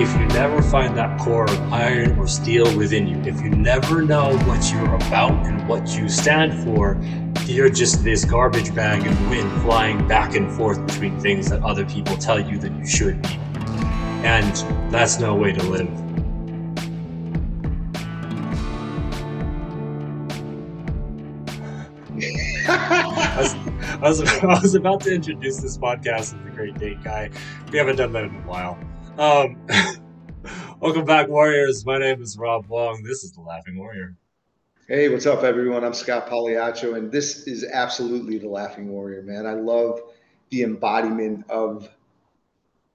if you never find that core of iron or steel within you, if you never know what you're about and what you stand for, you're just this garbage bag of wind flying back and forth between things that other people tell you that you should be. And that's no way to live. I, was, I, was, I was about to introduce this podcast as the Great Date Guy. We haven't done that in a while. Um, welcome back, Warriors. My name is Rob Wong. This is the Laughing Warrior. Hey, what's up, everyone? I'm Scott Pagliaccio, and this is absolutely the Laughing Warrior, man. I love the embodiment of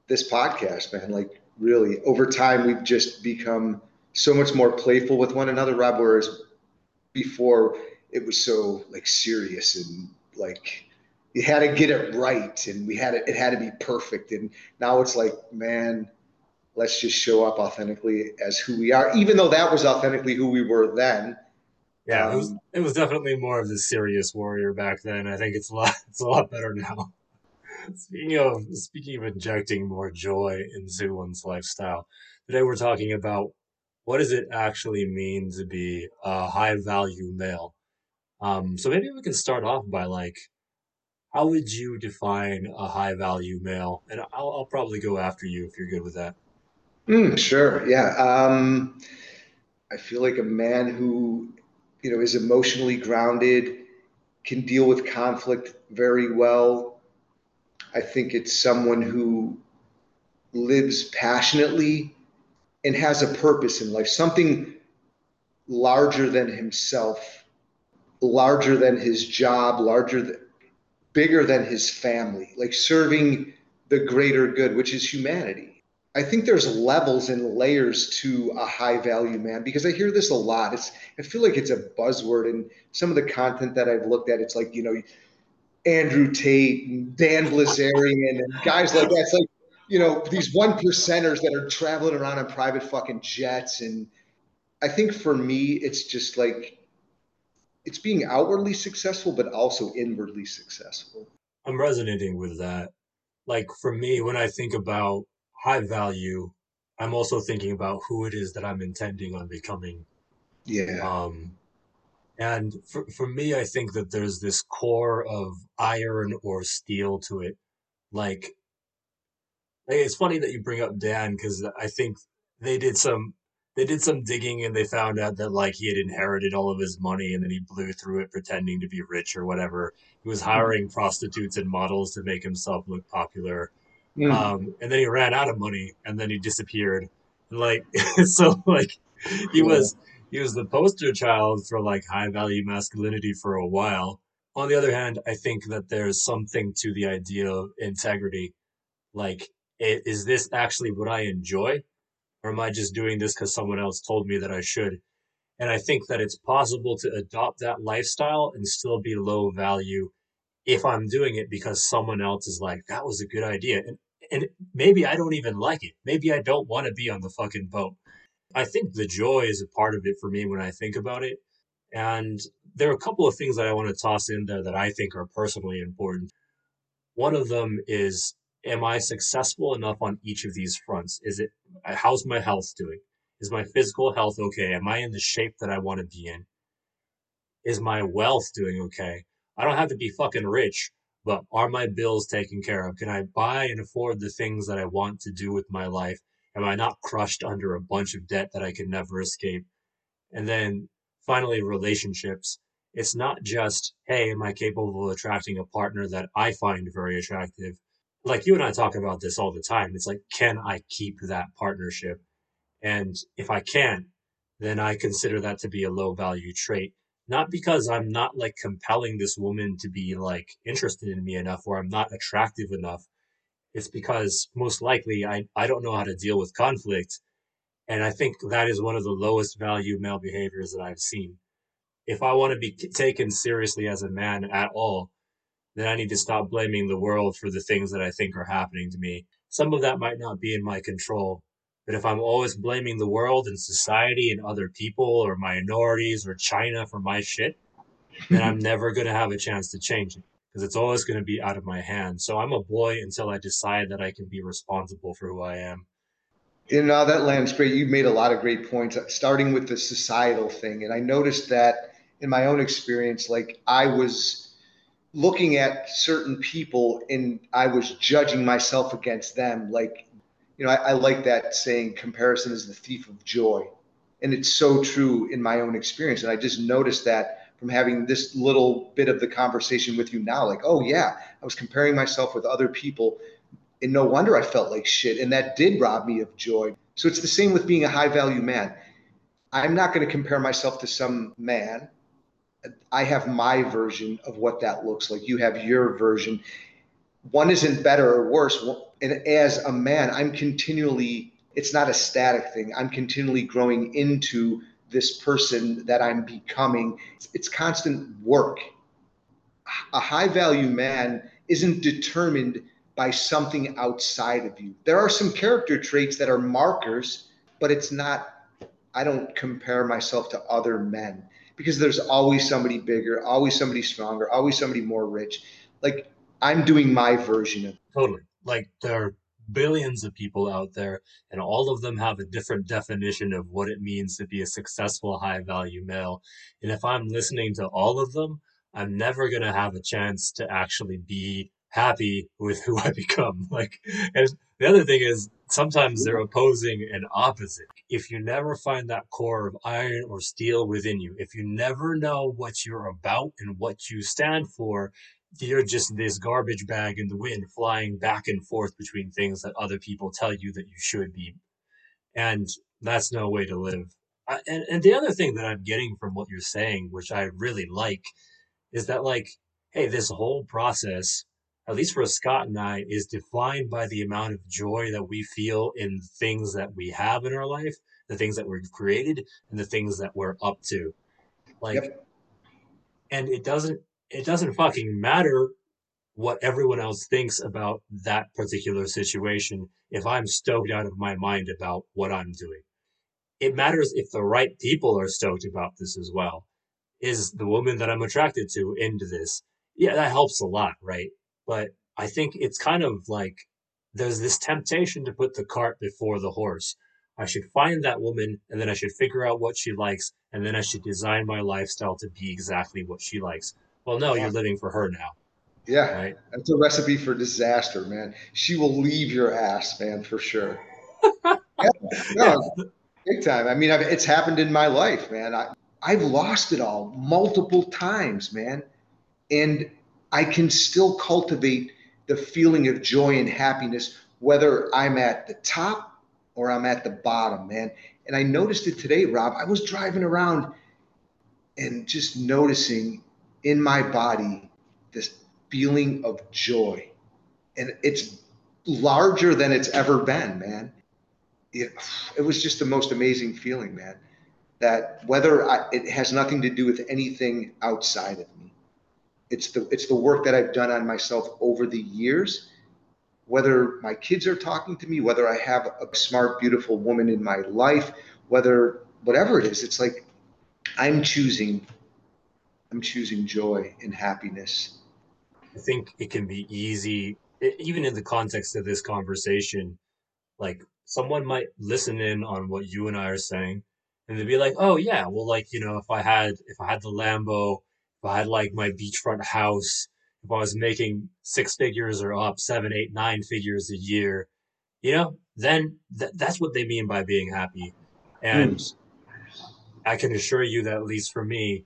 this podcast, man. Like, really, over time, we've just become so much more playful with one another, Rob. Whereas before, it was so like serious and like you had to get it right, and we had it. It had to be perfect. And now it's like, man, let's just show up authentically as who we are, even though that was authentically who we were then yeah, um, it was um, it was definitely more of the serious warrior back then. I think it's a lot it's a lot better now. speaking of speaking of injecting more joy into one's lifestyle, today we're talking about what does it actually mean to be a high value male. Um, so maybe we can start off by like, how would you define a high value male? And I'll, I'll probably go after you if you're good with that. Mm, sure. Yeah. Um, I feel like a man who you know, is emotionally grounded, can deal with conflict very well. I think it's someone who lives passionately and has a purpose in life, something larger than himself, larger than his job, larger than, bigger than his family, like serving the greater good, which is humanity. I think there's levels and layers to a high value man because I hear this a lot. It's I feel like it's a buzzword and some of the content that I've looked at, it's like, you know, Andrew Tate and Dan Bilzerian and guys like that. It's like, you know, these one percenters that are traveling around on private fucking jets. And I think for me, it's just like it's being outwardly successful, but also inwardly successful. I'm resonating with that. Like for me, when I think about high value, I'm also thinking about who it is that I'm intending on becoming. Yeah. Um, and for, for me, I think that there's this core of iron or steel to it. Like, like it's funny that you bring up Dan because I think they did some they did some digging and they found out that like he had inherited all of his money and then he blew through it pretending to be rich or whatever. He was mm-hmm. hiring prostitutes and models to make himself look popular. Mm. Um, and then he ran out of money and then he disappeared. And like, so like he was, he was the poster child for like high value masculinity for a while. On the other hand, I think that there's something to the idea of integrity. Like, is this actually what I enjoy? Or am I just doing this because someone else told me that I should? And I think that it's possible to adopt that lifestyle and still be low value if I'm doing it because someone else is like, that was a good idea. And and maybe I don't even like it. Maybe I don't want to be on the fucking boat. I think the joy is a part of it for me when I think about it. And there are a couple of things that I want to toss in there that I think are personally important. One of them is am I successful enough on each of these fronts? Is it how's my health doing? Is my physical health okay? Am I in the shape that I want to be in? Is my wealth doing okay? I don't have to be fucking rich but are my bills taken care of? Can I buy and afford the things that I want to do with my life? Am I not crushed under a bunch of debt that I can never escape? And then finally, relationships. It's not just, hey, am I capable of attracting a partner that I find very attractive? Like you and I talk about this all the time. It's like, can I keep that partnership? And if I can't, then I consider that to be a low value trait not because I'm not like compelling this woman to be like interested in me enough or I'm not attractive enough. It's because most likely I, I don't know how to deal with conflict. And I think that is one of the lowest value male behaviors that I've seen. If I want to be taken seriously as a man at all, then I need to stop blaming the world for the things that I think are happening to me. Some of that might not be in my control, but if I'm always blaming the world and society and other people or minorities or China for my shit, then I'm never going to have a chance to change it because it's always going to be out of my hands. So I'm a boy until I decide that I can be responsible for who I am. You know, that lands great. You've made a lot of great points, starting with the societal thing. And I noticed that in my own experience, like I was looking at certain people and I was judging myself against them. Like, you know, I, I like that saying, comparison is the thief of joy. And it's so true in my own experience. And I just noticed that from having this little bit of the conversation with you now, like, oh, yeah, I was comparing myself with other people and no wonder I felt like shit. And that did rob me of joy. So it's the same with being a high value man. I'm not going to compare myself to some man. I have my version of what that looks like. You have your version. One isn't better or worse. And as a man, I'm continually, it's not a static thing. I'm continually growing into this person that I'm becoming. It's constant work. A high value man isn't determined by something outside of you. There are some character traits that are markers, but it's not, I don't compare myself to other men because there's always somebody bigger, always somebody stronger, always somebody more rich. Like I'm doing my version of totally. Like there are billions of people out there, and all of them have a different definition of what it means to be a successful, high value male. And if I'm listening to all of them, I'm never going to have a chance to actually be happy with who I become. Like, and the other thing is sometimes they're opposing and opposite. If you never find that core of iron or steel within you, if you never know what you're about and what you stand for, you're just this garbage bag in the wind flying back and forth between things that other people tell you that you should be. And that's no way to live. I, and, and the other thing that I'm getting from what you're saying, which I really like, is that like, hey, this whole process at least for Scott and I, is defined by the amount of joy that we feel in things that we have in our life, the things that we've created, and the things that we're up to. Like, yep. and it doesn't it doesn't fucking matter what everyone else thinks about that particular situation if I'm stoked out of my mind about what I'm doing. It matters if the right people are stoked about this as well. Is the woman that I'm attracted to into this? Yeah, that helps a lot, right? But I think it's kind of like there's this temptation to put the cart before the horse. I should find that woman and then I should figure out what she likes and then I should design my lifestyle to be exactly what she likes. Well, no, you're living for her now. Yeah. Right? That's a recipe for disaster, man. She will leave your ass, man, for sure. yeah, no, big time. I mean, I've, it's happened in my life, man. I, I've lost it all multiple times, man. And I can still cultivate the feeling of joy and happiness, whether I'm at the top or I'm at the bottom, man. And I noticed it today, Rob. I was driving around and just noticing in my body this feeling of joy. And it's larger than it's ever been, man. It, it was just the most amazing feeling, man. That whether I, it has nothing to do with anything outside of me it's the it's the work that I've done on myself over the years. Whether my kids are talking to me, whether I have a smart, beautiful woman in my life, whether whatever it is, it's like I'm choosing I'm choosing joy and happiness. I think it can be easy, even in the context of this conversation, like someone might listen in on what you and I are saying, and they'd be like, "Oh yeah, well, like you know, if I had if I had the Lambo if I had like my beachfront house, if I was making six figures or up seven, eight, nine figures a year, you know, then th- that's what they mean by being happy. And mm. I can assure you that at least for me,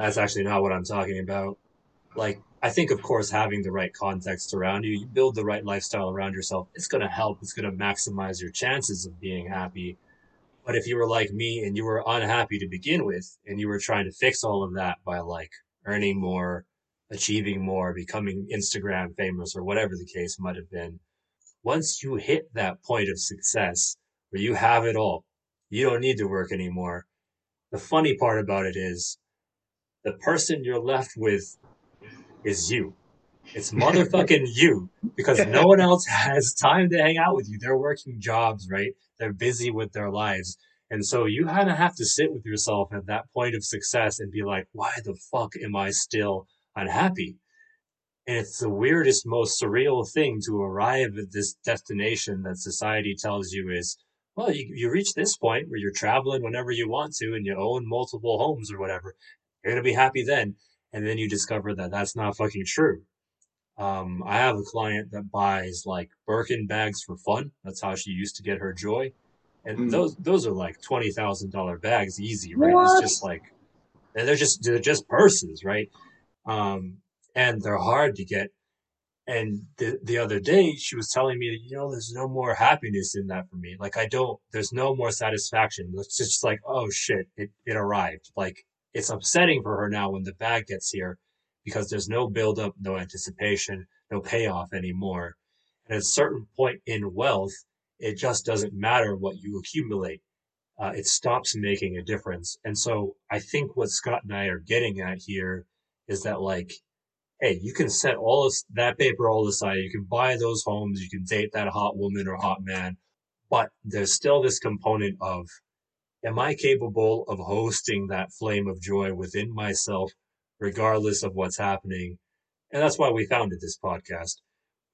that's actually not what I'm talking about. Like, I think, of course, having the right context around you, you build the right lifestyle around yourself, it's going to help. It's going to maximize your chances of being happy. But if you were like me and you were unhappy to begin with, and you were trying to fix all of that by like earning more, achieving more, becoming Instagram famous, or whatever the case might have been. Once you hit that point of success where you have it all, you don't need to work anymore. The funny part about it is the person you're left with is you. It's motherfucking you because no one else has time to hang out with you. They're working jobs, right? They're busy with their lives. And so you kind of have to sit with yourself at that point of success and be like, why the fuck am I still unhappy? And it's the weirdest, most surreal thing to arrive at this destination that society tells you is, well, you, you reach this point where you're traveling whenever you want to and you own multiple homes or whatever. You're going to be happy then. And then you discover that that's not fucking true. Um, I have a client that buys like Birkin bags for fun. That's how she used to get her joy. And Mm. those those are like twenty thousand dollar bags, easy, right? It's just like and they're just they're just purses, right? Um, and they're hard to get. And the the other day, she was telling me that you know, there's no more happiness in that for me. Like I don't, there's no more satisfaction. It's just like, oh shit, it it arrived. Like it's upsetting for her now when the bag gets here because there's no build up, no anticipation, no payoff anymore. And at a certain point in wealth, it just doesn't matter what you accumulate uh, it stops making a difference. And so I think what Scott and I are getting at here is that like, hey, you can set all this, that paper all aside. You can buy those homes. You can date that hot woman or hot man, but there's still this component of, am I capable of hosting that flame of joy within myself, regardless of what's happening? And that's why we founded this podcast.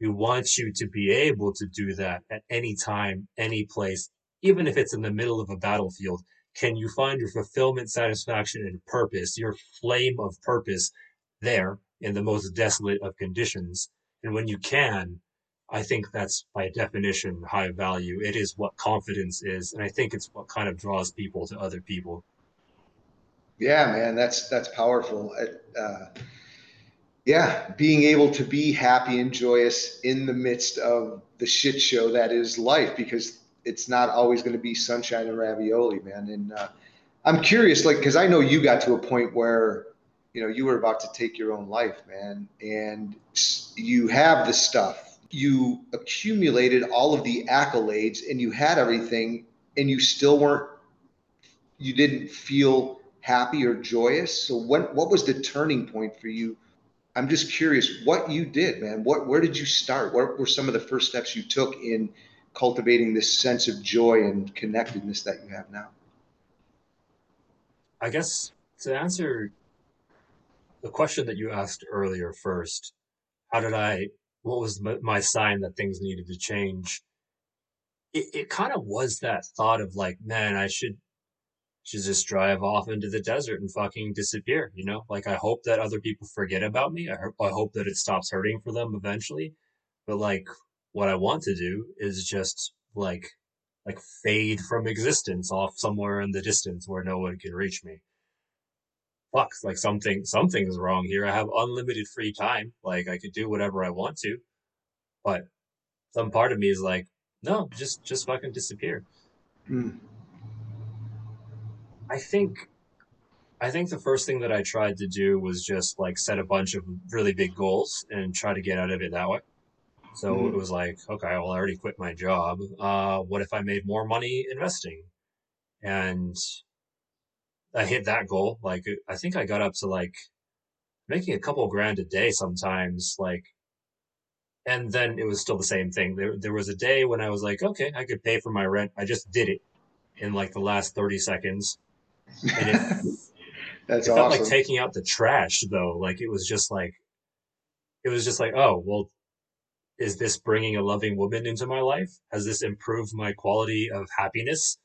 We want you to be able to do that at any time, any place, even if it's in the middle of a battlefield. Can you find your fulfillment, satisfaction, and purpose, your flame of purpose there in the most desolate of conditions? And when you can, I think that's by definition high value. It is what confidence is. And I think it's what kind of draws people to other people. Yeah, man, that's that's powerful. Uh, yeah, being able to be happy and joyous in the midst of the shit show that is life, because it's not always going to be sunshine and ravioli, man. And uh, I'm curious, like, because I know you got to a point where, you know, you were about to take your own life, man, and you have the stuff. You accumulated all of the accolades and you had everything, and you still weren't, you didn't feel happy or joyous. So, what, what was the turning point for you? I'm just curious what you did, man. What, where did you start? What were some of the first steps you took in cultivating this sense of joy and connectedness that you have now? I guess to answer the question that you asked earlier first, how did I, what was my sign that things needed to change? It, it kind of was that thought of like, man, I should, should just drive off into the desert and fucking disappear, you know? Like, I hope that other people forget about me. I, I hope that it stops hurting for them eventually. But like, what I want to do is just like like fade from existence off somewhere in the distance where no one can reach me. Fuck, like something something's wrong here. I have unlimited free time. Like I could do whatever I want to. But some part of me is like, no, just just fucking disappear. Mm. I think I think the first thing that I tried to do was just like set a bunch of really big goals and try to get out of it that way. So mm-hmm. it was like, okay, well, I already quit my job. Uh, what if I made more money investing? And I hit that goal. Like, uh, I think I got up to like making a couple grand a day sometimes. Like, and then it was still the same thing. There, there was a day when I was like, okay, I could pay for my rent. I just did it in like the last 30 seconds. And it, That's it awesome. felt like taking out the trash though. Like, it was just like, it was just like, oh, well, is this bringing a loving woman into my life? Has this improved my quality of happiness?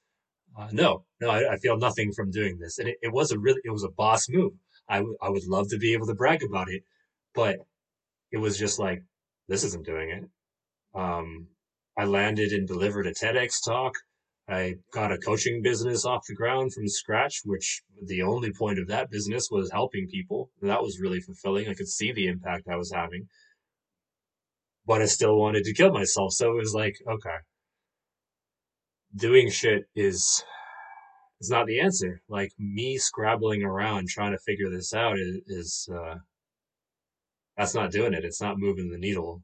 Uh, no, no, I, I, feel nothing from doing this. And it, it, was a really, it was a boss move. I, w- I would love to be able to brag about it, but it was just like, this isn't doing it. Um, I landed and delivered a TEDx talk. I got a coaching business off the ground from scratch, which the only point of that business was helping people. And that was really fulfilling. I could see the impact I was having but I still wanted to kill myself. So it was like, okay, doing shit is is not the answer. Like me scrabbling around trying to figure this out is, is uh, that's not doing it. It's not moving the needle.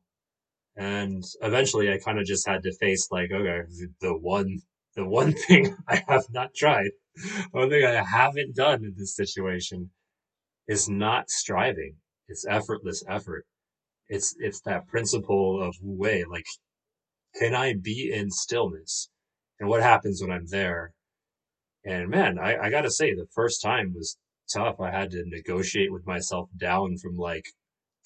And eventually, I kind of just had to face like, okay, the one the one thing I have not tried, one thing I haven't done in this situation is not striving. It's effortless effort it's it's that principle of wu wei like can i be in stillness and what happens when i'm there. And man I, I gotta say the first time was tough. I had to negotiate with myself down from like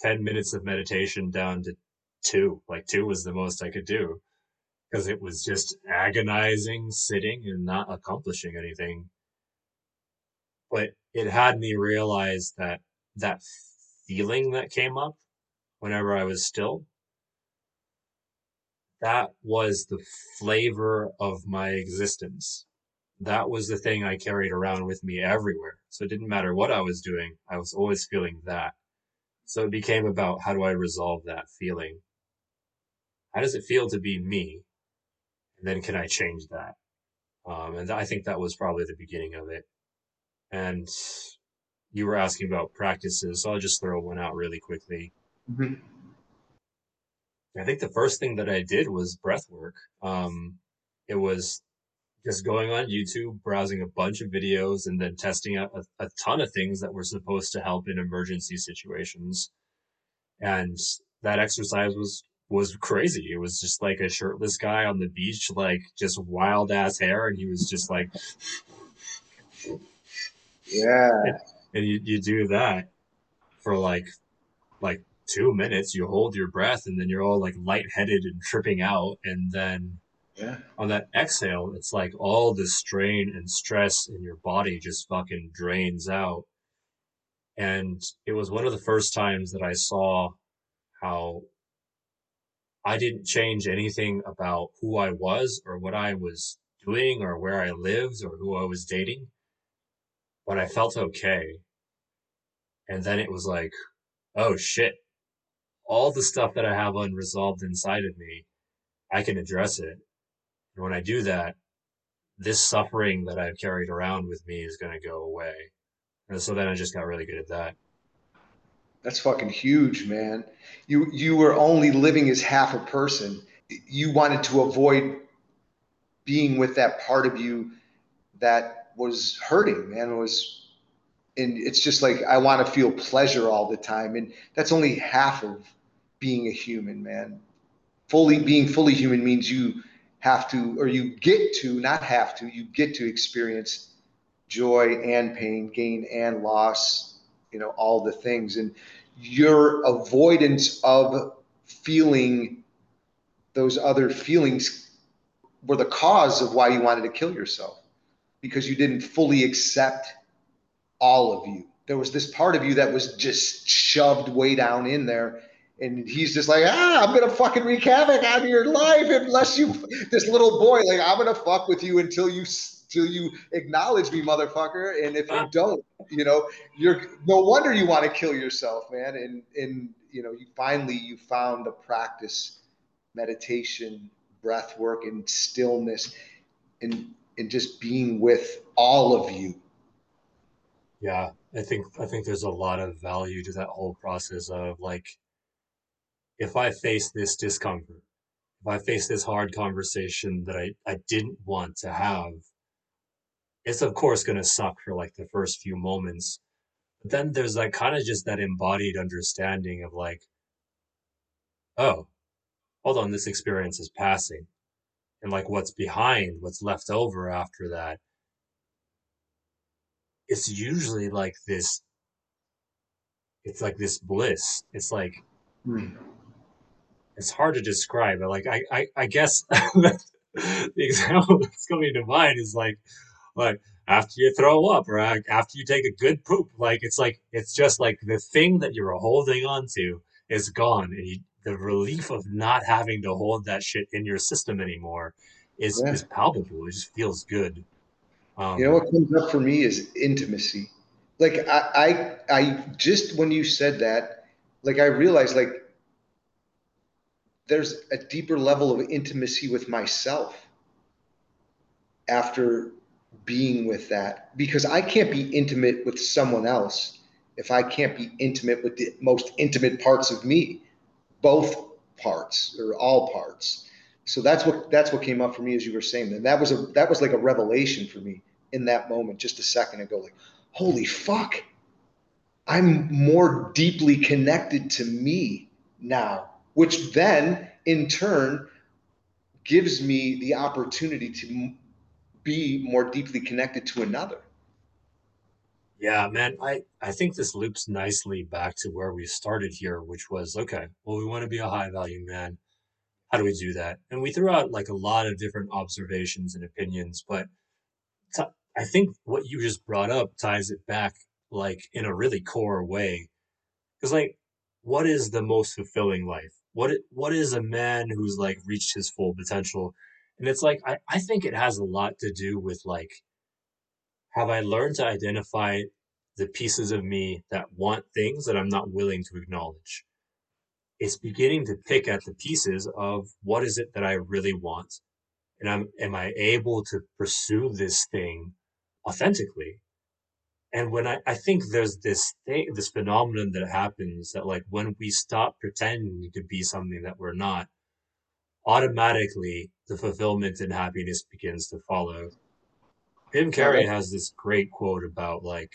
10 minutes of meditation down to two. Like two was the most i could do because it was just agonizing sitting and not accomplishing anything. But it had me realize that that feeling that came up whenever I was still, that was the flavor of my existence. That was the thing I carried around with me everywhere. So it didn't matter what I was doing, I was always feeling that. So it became about how do I resolve that feeling? How does it feel to be me? And then can I change that? Um, and I think that was probably the beginning of it. And you were asking about practices, so I'll just throw one out really quickly. Mm-hmm. I think the first thing that I did was breath work. Um, it was just going on YouTube, browsing a bunch of videos, and then testing out a, a ton of things that were supposed to help in emergency situations. And that exercise was was crazy. It was just like a shirtless guy on the beach, like just wild ass hair, and he was just like, yeah. And, and you you do that for like like two minutes. You hold your breath, and then you're all like lightheaded and tripping out, and then yeah. on that exhale, it's like all the strain and stress in your body just fucking drains out. And it was one of the first times that I saw how I didn't change anything about who I was or what I was doing or where I lived or who I was dating, but I felt okay. And then it was like, oh shit, all the stuff that I have unresolved inside of me, I can address it. And when I do that, this suffering that I've carried around with me is going to go away. And so then I just got really good at that. That's fucking huge, man. You you were only living as half a person. You wanted to avoid being with that part of you that was hurting, man. Was and it's just like I want to feel pleasure all the time, and that's only half of being a human, man. Fully being fully human means you have to, or you get to, not have to, you get to experience joy and pain, gain and loss, you know, all the things. And your avoidance of feeling those other feelings were the cause of why you wanted to kill yourself because you didn't fully accept all of you. There was this part of you that was just shoved way down in there. And he's just like, ah, I'm gonna fucking wreak havoc on your life unless you, this little boy, like I'm gonna fuck with you until you till you acknowledge me, motherfucker. And if you don't, you know, you're no wonder you want to kill yourself, man. And and you know, you finally you found the practice, meditation, breath work, and stillness, and and just being with all of you. Yeah, I think I think there's a lot of value to that whole process of like if I face this discomfort, if I face this hard conversation that I, I didn't want to have, it's of course going to suck for like the first few moments. But then there's like kind of just that embodied understanding of like, oh, hold on, this experience is passing. And like what's behind, what's left over after that. It's usually like this, it's like this bliss. It's like, hmm. It's hard to describe. But like, I, I, I guess the example that's coming to mind is like, like after you throw up or after you take a good poop like it's like it's just like the thing that you're holding on to is gone and you, the relief of not having to hold that shit in your system anymore is, yeah. is palpable it just feels good um, you know what comes up for me is intimacy like I, I i just when you said that like i realized like there's a deeper level of intimacy with myself after being with that because I can't be intimate with someone else if I can't be intimate with the most intimate parts of me, both parts or all parts. So that's what that's what came up for me as you were saying. And that was a that was like a revelation for me in that moment, just a second ago. Like, holy fuck, I'm more deeply connected to me now, which then in turn gives me the opportunity to be more deeply connected to another. Yeah, man, I, I think this loops nicely back to where we started here, which was okay, well, we want to be a high value man. how do we do that? And we threw out like a lot of different observations and opinions, but t- I think what you just brought up ties it back like in a really core way. Because like, what is the most fulfilling life? What what is a man who's like reached his full potential? And it's like I, I think it has a lot to do with like have I learned to identify the pieces of me that want things that I'm not willing to acknowledge? It's beginning to pick at the pieces of what is it that I really want? And I'm, am I able to pursue this thing authentically? And when I, I think there's this thing, this phenomenon that happens that like when we stop pretending to be something that we're not, automatically the fulfillment and happiness begins to follow. Jim Carrey has this great quote about like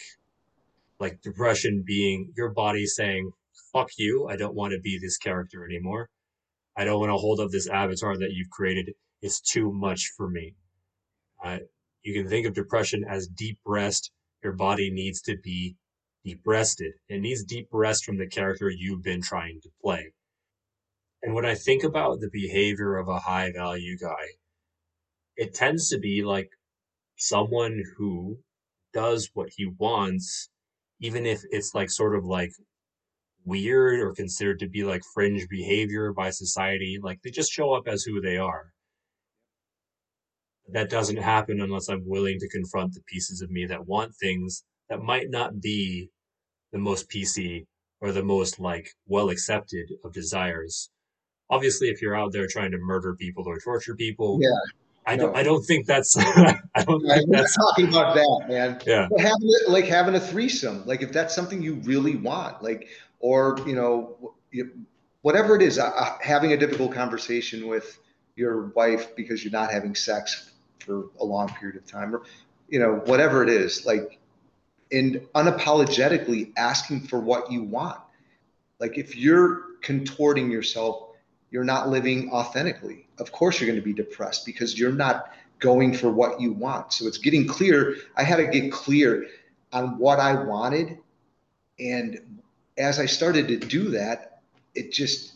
like depression being your body saying, fuck you, I don't want to be this character anymore. I don't want to hold up this avatar that you've created. It's too much for me. Uh, you can think of depression as deep rest. Your body needs to be deep rested. It needs deep rest from the character you've been trying to play. And when I think about the behavior of a high value guy, it tends to be like someone who does what he wants, even if it's like sort of like weird or considered to be like fringe behavior by society. Like they just show up as who they are. That doesn't happen unless I'm willing to confront the pieces of me that want things that might not be the most PC or the most like well accepted of desires. Obviously, if you're out there trying to murder people or torture people, yeah. I don't. I don't think that's. I don't yeah, think that's talking about that, man. Yeah. But having it, like having a threesome, like if that's something you really want, like or you know, whatever it is, uh, having a difficult conversation with your wife because you're not having sex for a long period of time, or you know, whatever it is, like, and unapologetically asking for what you want. Like if you're contorting yourself you're not living authentically. Of course, you're going to be depressed because you're not going for what you want. So it's getting clear. I had to get clear on what I wanted. And as I started to do that, it just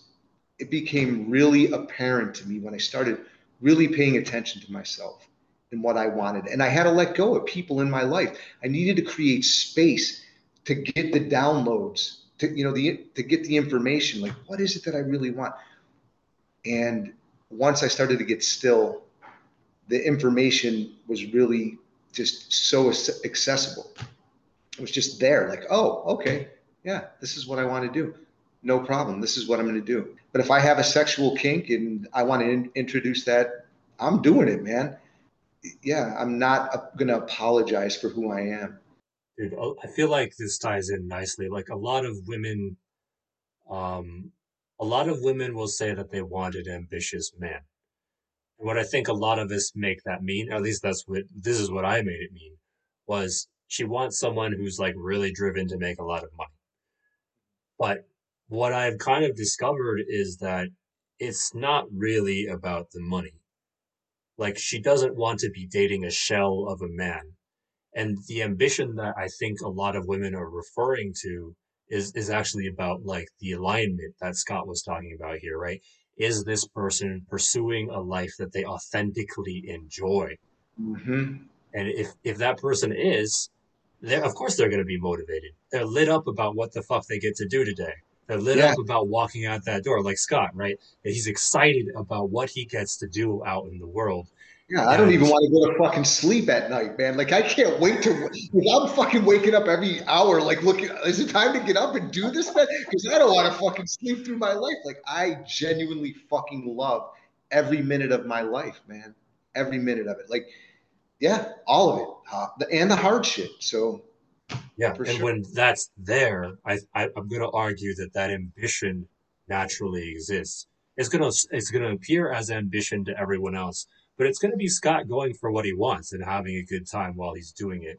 it became really apparent to me when I started really paying attention to myself and what I wanted. And I had to let go of people in my life. I needed to create space to get the downloads, to you know, the to get the information. Like, what is it that I really want? And once I started to get still, the information was really just so accessible. It was just there, like, oh, okay, yeah, this is what I want to do. No problem. This is what I'm going to do. But if I have a sexual kink and I want to in- introduce that, I'm doing it, man. Yeah, I'm not going to apologize for who I am. Dude, I feel like this ties in nicely. Like a lot of women um, a lot of women will say that they want an ambitious man. What I think a lot of us make that mean, at least that's what this is what I made it mean, was she wants someone who's like really driven to make a lot of money. But what I've kind of discovered is that it's not really about the money. Like she doesn't want to be dating a shell of a man. And the ambition that I think a lot of women are referring to is is actually about like the alignment that Scott was talking about here, right? Is this person pursuing a life that they authentically enjoy? Mm-hmm. And if if that person is, they're of course they're going to be motivated. They're lit up about what the fuck they get to do today. They're lit yeah. up about walking out that door, like Scott, right? He's excited about what he gets to do out in the world. Yeah, I don't even want to go to fucking sleep at night, man. Like I can't wait to. I'm fucking waking up every hour, like looking. Is it time to get up and do this, man? Because I don't want to fucking sleep through my life. Like I genuinely fucking love every minute of my life, man. Every minute of it. Like, yeah, all of it, uh, and the hard shit. So. Yeah, and sure. when that's there, I, I I'm gonna argue that that ambition naturally exists. It's gonna it's gonna appear as ambition to everyone else but it's going to be Scott going for what he wants and having a good time while he's doing it.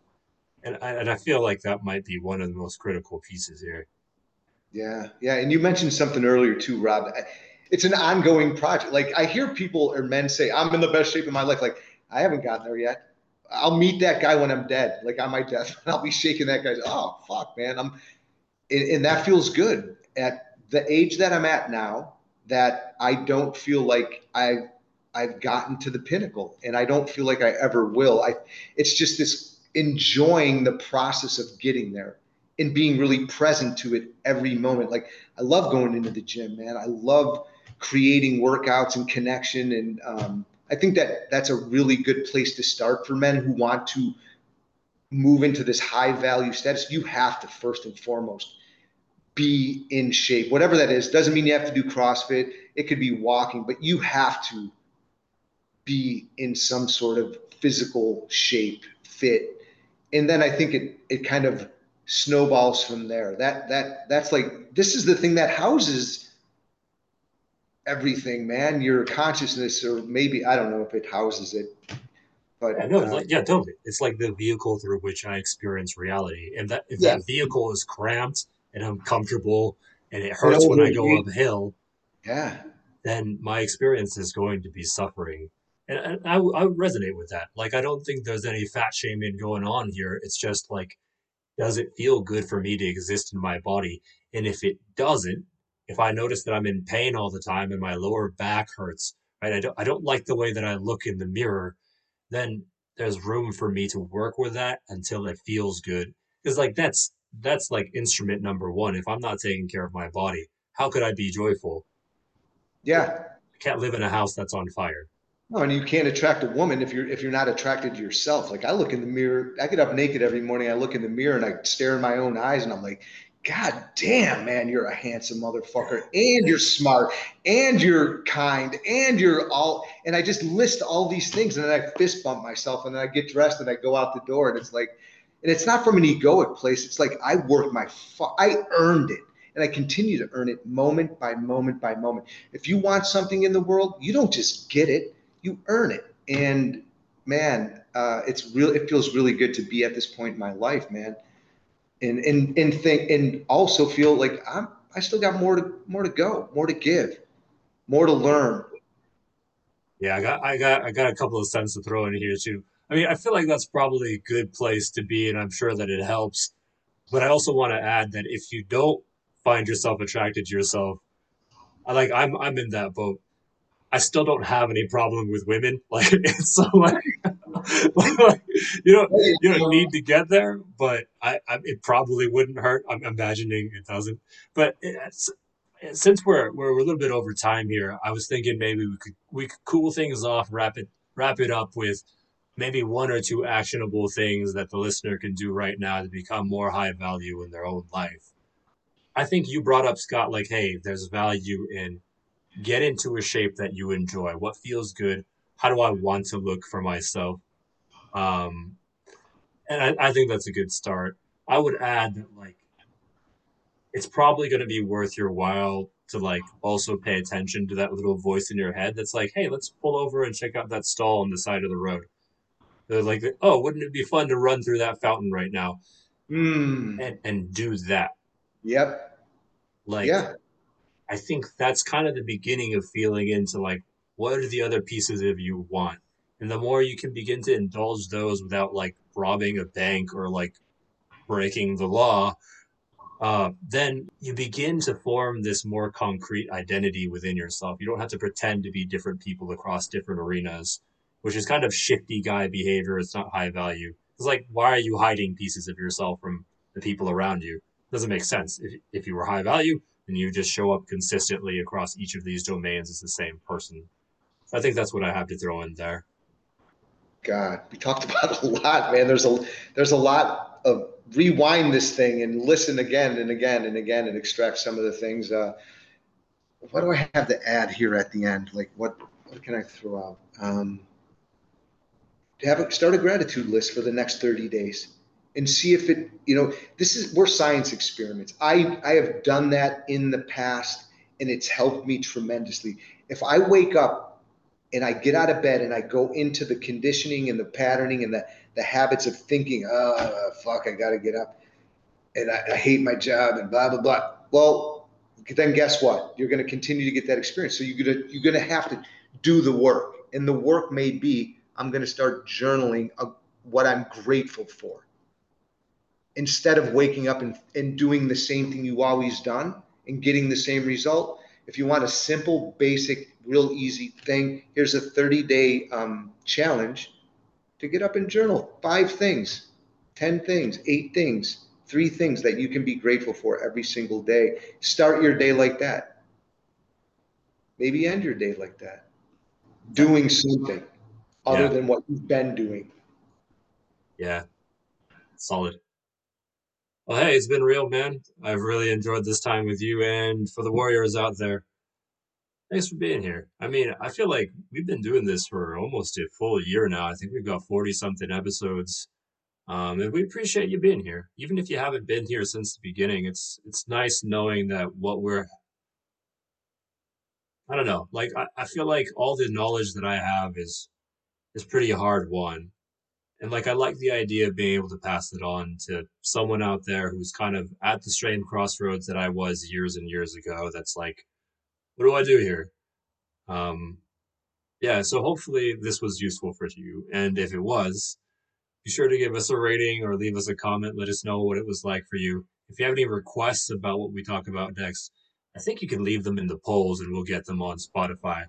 And I, and I feel like that might be one of the most critical pieces here. Yeah, yeah. And you mentioned something earlier too, Rob. It's an ongoing project. Like I hear people or men say, "I'm in the best shape of my life." Like I haven't gotten there yet. I'll meet that guy when I'm dead, like on my death. I'll be shaking that guy's. Oh fuck, man. I'm, and, and that feels good at the age that I'm at now. that I don't feel like I've I've gotten to the pinnacle and I don't feel like I ever will. I it's just this enjoying the process of getting there and being really present to it every moment. Like I love going into the gym, man. I love creating workouts and connection. And um, I think that that's a really good place to start for men who want to move into this high value status. You have to first and foremost be in shape, whatever that is. Doesn't mean you have to do CrossFit. It could be walking, but you have to be in some sort of physical shape, fit. And then I think it it kind of snowballs from there. That that that's like this is the thing that houses everything, man. Your consciousness, or maybe I don't know if it houses it, but yeah, no, uh, yeah, totally. It's like the vehicle through which I experience reality, and that if yeah. that vehicle is cramped and uncomfortable and it hurts when I go uphill, yeah, then my experience is going to be suffering. And, and I, I resonate with that. Like, I don't think there's any fat shaming going on here. It's just like does it feel good for me to exist in my body? And if it doesn't, if I notice that I'm in pain all the time and my lower back hurts, right? I don't, I don't like the way that I look in the mirror, then there's room for me to work with that until it feels good. Because like that's that's like instrument number one. If I'm not taking care of my body, how could I be joyful? Yeah. I can't live in a house that's on fire. No, and you can't attract a woman if you're if you're not attracted to yourself. Like I look in the mirror, I get up naked every morning. I look in the mirror and I stare in my own eyes, and I'm like, God damn, man, you're a handsome motherfucker, and you're smart, and you're kind, and you're all. And I just list all these things, and then I fist bump myself, and then I get dressed and I go out the door, and it's like, and it's not from an egoic place. It's like I worked my, fu- I earned it and I continue to earn it moment by moment by moment. If you want something in the world, you don't just get it you earn it. And man, uh, it's real. It feels really good to be at this point in my life, man. And and and think and also feel like I'm. I still got more to more to go, more to give, more to learn. Yeah, I got I got I got a couple of cents to throw in here too. I mean, I feel like that's probably a good place to be, and I'm sure that it helps. But I also want to add that if you don't find yourself attracted to yourself, I like I'm I'm in that boat. I still don't have any problem with women. Like it's so like, like you don't you don't need to get there, but I, I, it probably wouldn't hurt. I'm imagining it doesn't. But eh, eh, since we're we're a little bit over time here, I was thinking maybe we could we could cool things off, wrap it wrap it up with maybe one or two actionable things that the listener can do right now to become more high value in their own life. I think you brought up Scott like, hey, there's value in get into a shape that you enjoy. What feels good? How do I want to look for myself? Um, and I, I think that's a good start. I would add that like it's probably going to be worth your while to like also pay attention to that little voice in your head that's like, hey, let's pull over and check out that stall on the side of the road. They're like, oh, wouldn't it be fun to run through that fountain right now? Mm. And and do that. Yep. Like yeah. I think that's kind of the beginning of feeling into like what are the other pieces of you want. And the more you can begin to indulge those without like robbing a bank or like breaking the law, uh, then you begin to form this more concrete identity within yourself. You don't have to pretend to be different people across different arenas, which is kind of shifty guy behavior. It's not high value. It's like, why are you hiding pieces of yourself from the people around you? It doesn't make sense. If, if you were high value, and you just show up consistently across each of these domains as the same person. I think that's what I have to throw in there. God, we talked about a lot, man. There's a there's a lot of rewind this thing and listen again and again and again and extract some of the things. Uh, what do I have to add here at the end? Like what what can I throw out? Um, have a, start a gratitude list for the next 30 days and see if it you know this is we're science experiments i i have done that in the past and it's helped me tremendously if i wake up and i get out of bed and i go into the conditioning and the patterning and the the habits of thinking oh fuck i gotta get up. And I, I hate my job and blah blah blah. Well then guess what? You're going to continue to get that experience. So you're going to you're going to have to do the work. And the work may be i'm going to start journaling what i'm grateful for. Instead of waking up and, and doing the same thing you always done and getting the same result, If you want a simple, basic, real easy thing, here's a 30 day um, challenge to get up and journal five things, 10 things, eight things, three things that you can be grateful for every single day. Start your day like that. Maybe end your day like that. Doing something other yeah. than what you've been doing. Yeah. Solid. Well, hey, it's been real, man. I've really enjoyed this time with you and for the Warriors out there. Thanks for being here. I mean, I feel like we've been doing this for almost a full year now. I think we've got 40 something episodes. Um, and we appreciate you being here. Even if you haven't been here since the beginning, it's it's nice knowing that what we're I don't know, like I, I feel like all the knowledge that I have is is pretty hard won. And like I like the idea of being able to pass it on to someone out there who's kind of at the same crossroads that I was years and years ago. That's like, what do I do here? Um, yeah, so hopefully this was useful for you. And if it was, be sure to give us a rating or leave us a comment. Let us know what it was like for you. If you have any requests about what we talk about next, I think you can leave them in the polls and we'll get them on Spotify.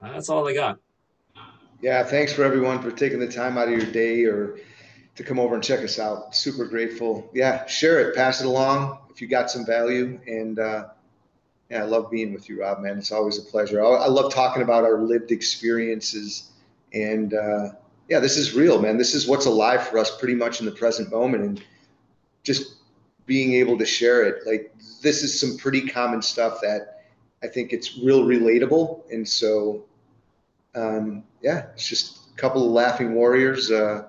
Uh, that's all I got. Yeah, thanks for everyone for taking the time out of your day or to come over and check us out. Super grateful. Yeah, share it, pass it along if you got some value. And uh, yeah, I love being with you, Rob, man. It's always a pleasure. I, love talking about our lived experiences. And uh, yeah, this is real, man. This is what's alive for us pretty much in the present moment. And just being able to share it, like this is some pretty common stuff that I think it's real relatable. And so, um, yeah, it's just a couple of laughing warriors uh,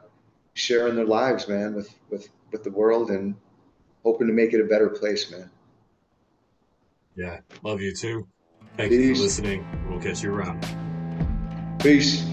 sharing their lives, man, with with with the world and hoping to make it a better place, man. Yeah, love you too. Thank Peace. you for listening. We'll catch you around. Peace.